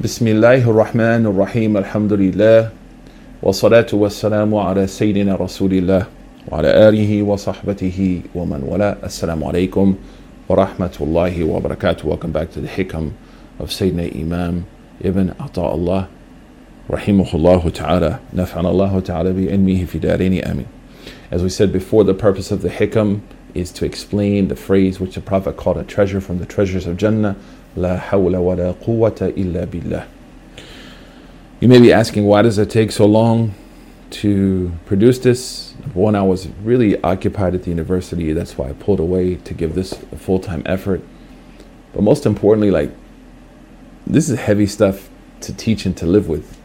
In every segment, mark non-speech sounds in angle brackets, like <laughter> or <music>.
بسم الله الرحمن الرحيم الحمد لله والصلاة والسلام على سيدنا رسول الله وعلى آله وصحبته ومن والاه السلام عليكم ورحمة الله وبركاته Welcome back to the Hikam of Sayyidina Imam Ibn Ata'Allah رحمه الله تعالى نفعنا الله تعالى بعلمه في دارين آمين As we said before, the purpose of the Hikam is to explain the phrase which the Prophet called a treasure from the treasures of Jannah La hawla wa la quwwata illa billah. You may be asking, why does it take so long to produce this? One, I was really occupied at the university. That's why I pulled away to give this a full time effort. But most importantly, like, this is heavy stuff to teach and to live with.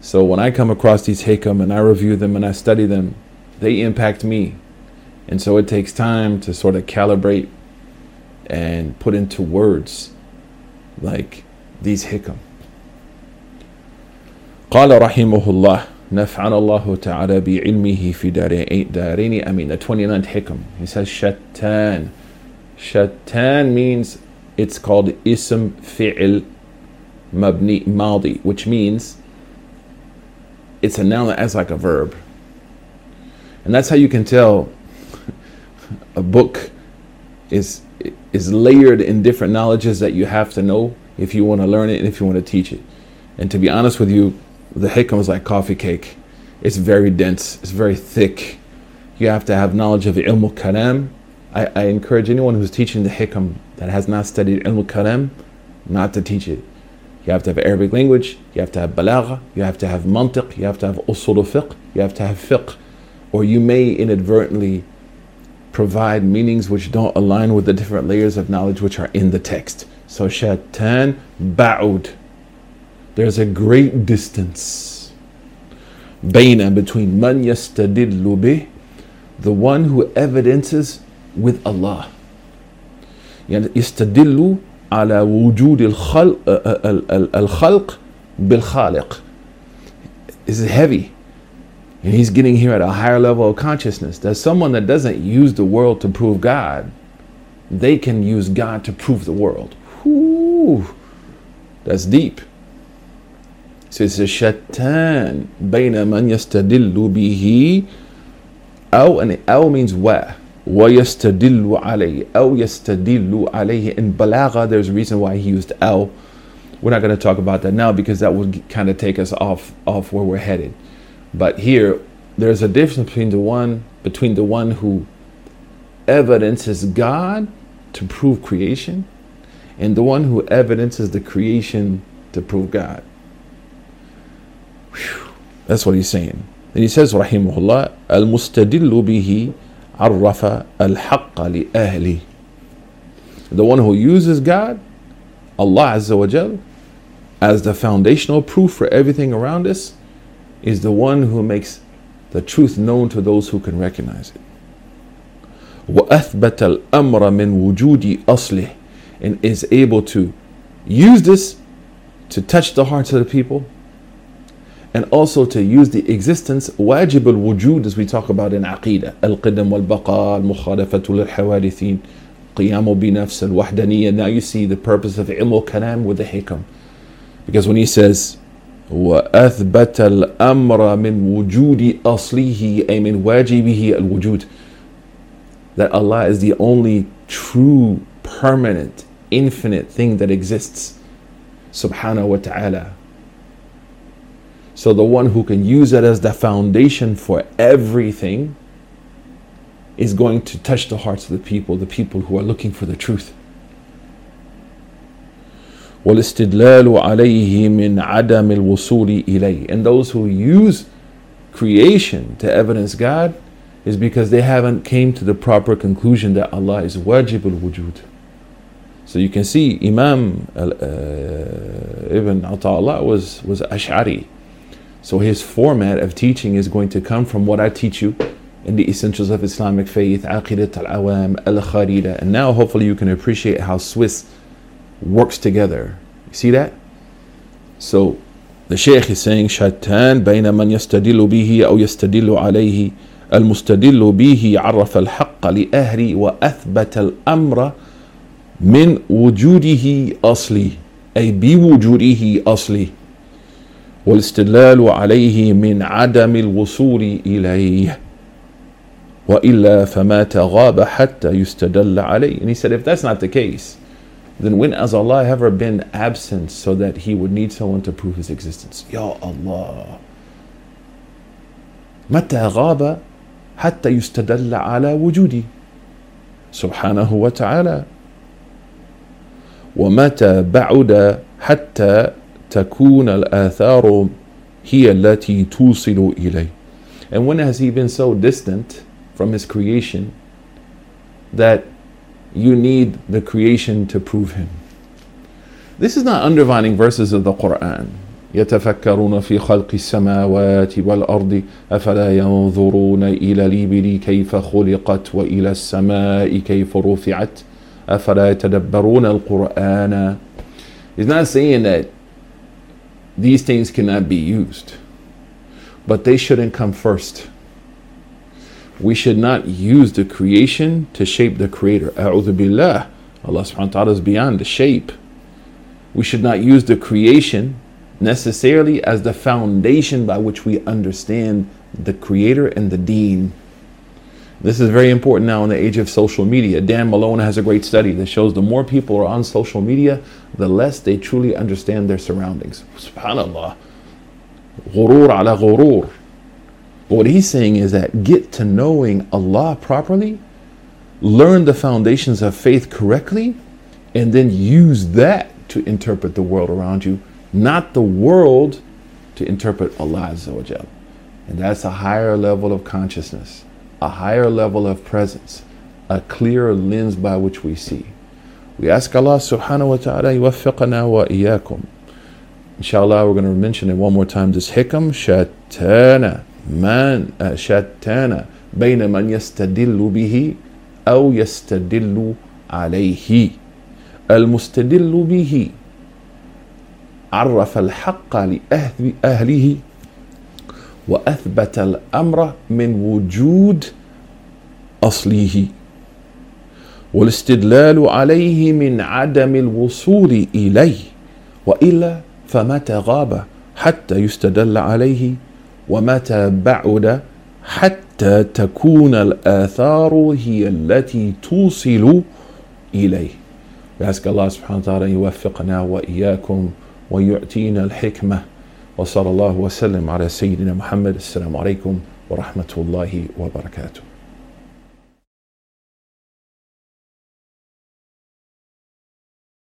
So when I come across these hakam and I review them and I study them, they impact me. And so it takes time to sort of calibrate and put into words like these hikam. قال رحمه الله نفعنا الله تعالى بعلمه في دارين أمين the 29th hikam he says شتان شتان means it's called اسم فعل مبني ماضي which means it's a noun that acts like a verb and that's how you can tell <laughs> a book is is layered in different knowledges that you have to know if you want to learn it and if you want to teach it. And to be honest with you, the hikam is like coffee cake. It's very dense, it's very thick. You have to have knowledge of ilm kalam. I, I encourage anyone who's teaching the hikam that has not studied ilm kalam not to teach it. You have to have Arabic language, you have to have balagha, you have to have mantiq, you have to have usul fiqh, you have to have fiqh. Or you may inadvertently provide meanings which don't align with the different layers of knowledge which are in the text. So shatan ba'ud. There's a great distance. Baina between man yastadillu bih, the one who evidences with Allah. يستدل على وجود الخلق الخلق بالخالق. This is heavy. And he's getting here at a higher level of consciousness. That someone that doesn't use the world to prove God. They can use God to prove the world. Whew, that's deep. So it's a shatan. Baina man yastadillu bihi. Aw, and aw means where. وَيَسْتَدِلُّ عَلَيْهِ أَوْ يَسْتَدِلُّ عَلَيْهِ In balagha, there's a reason why he used al. We're not going to talk about that now because that would kind of take us off, off where we're headed but here, there's a difference between the one between the one who evidences God to prove creation, and the one who evidences the creation to prove God. Whew. That's what he's saying. And he says, Rahimahullah, Al bihi arrafa al li ahli. The one who uses God, Allah Azza wa Jal, as the foundational proof for everything around us, is the one who makes the truth known to those who can recognize it. وأثبت الأمر من وجود أصله and is able to use this to touch the hearts of the people and also to use the existence واجب الوجود as we talk about in عقيدة القدم والبقاء المخالفة للحوادثين قيام بنفس الوحدانية now you see the purpose of ilm kalam with the hikam because when he says وأثبت الأمر من وجود أصله أي من واجبه الوجود that Allah is the only true permanent infinite thing that exists subhanahu wa ta'ala so the one who can use it as the foundation for everything is going to touch the hearts of the people the people who are looking for the truth والاستدلال عليه من عدم الوصول إليه and those who use creation to evidence God is because they haven't came to the proper conclusion that Allah is wajib al-wujud so you can see Imam uh, Ibn Ata'Allah was, was Ash'ari so his format of teaching is going to come from what I teach you in the essentials of Islamic faith, Aqidat al-Awam, al-Kharida and now hopefully you can appreciate how Swiss works together. You see that? So the Shaykh is saying شتان بين من يستدل به أو يستدل عليه المستدل به عرف الحق لأهل وأثبت الأمر من وجوده أصلي أي بوجوده أصلي والاستدلال عليه من عدم الوصول إليه وإلا فما تغاب حتى يستدل عليه and he said if that's not the case then when has Allah ever been absent so that he would need someone to prove his existence Ya Allah متى غاب حتى يستدل على وجودي سبحانه وتعالى ومتى بعد حتى تكون الآثار هي التي توصل إليه And when has he been so distant from his creation that you need the creation to prove him? This is not undermining verses of the Quran. يتفكرون في خلق السماوات والأرض أفلا ينظرون إلى الإبل كيف خلقت وإلى السماء كيف رفعت أفلا يتدبرون القرآن He's not saying that these things cannot be used, but they shouldn't come first. We should not use the creation to shape the creator. A'udhu billah. Allah subhanahu wa ta'ala is beyond the shape. We should not use the creation necessarily as the foundation by which we understand the creator and the deen. This is very important now in the age of social media. Dan Malone has a great study that shows the more people are on social media, the less they truly understand their surroundings. Subhanallah. Ghurur ala ghurur. What he's saying is that get to knowing Allah properly, learn the foundations of faith correctly, and then use that to interpret the world around you, not the world to interpret Allah And that's a higher level of consciousness a higher level of presence, a clearer lens by which we see. We ask Allah subhanahu wa ta'ala yuwaffiqana wa iyyakum. Inshallah, we're going to mention it one more time. This hikam, shatana, uh, shatana, بين من يستدل به أو يستدل عليه. المستدل به عرف الحق لأهله وأثبت الأمر من وجود أصله. والاستدلال عليه من عدم الوصول إليه وإلا فمتى غاب حتى يستدل عليه. ومتى بعد حتى تكون الآثار هي التي توصل ask Allah subhanahu wa ta'ala يوفقنا وإياكم ويعطينا الحكمة. وصلى الله وسلم على سيدنا محمد. السلام عليكم ورحمة الله وبركاته.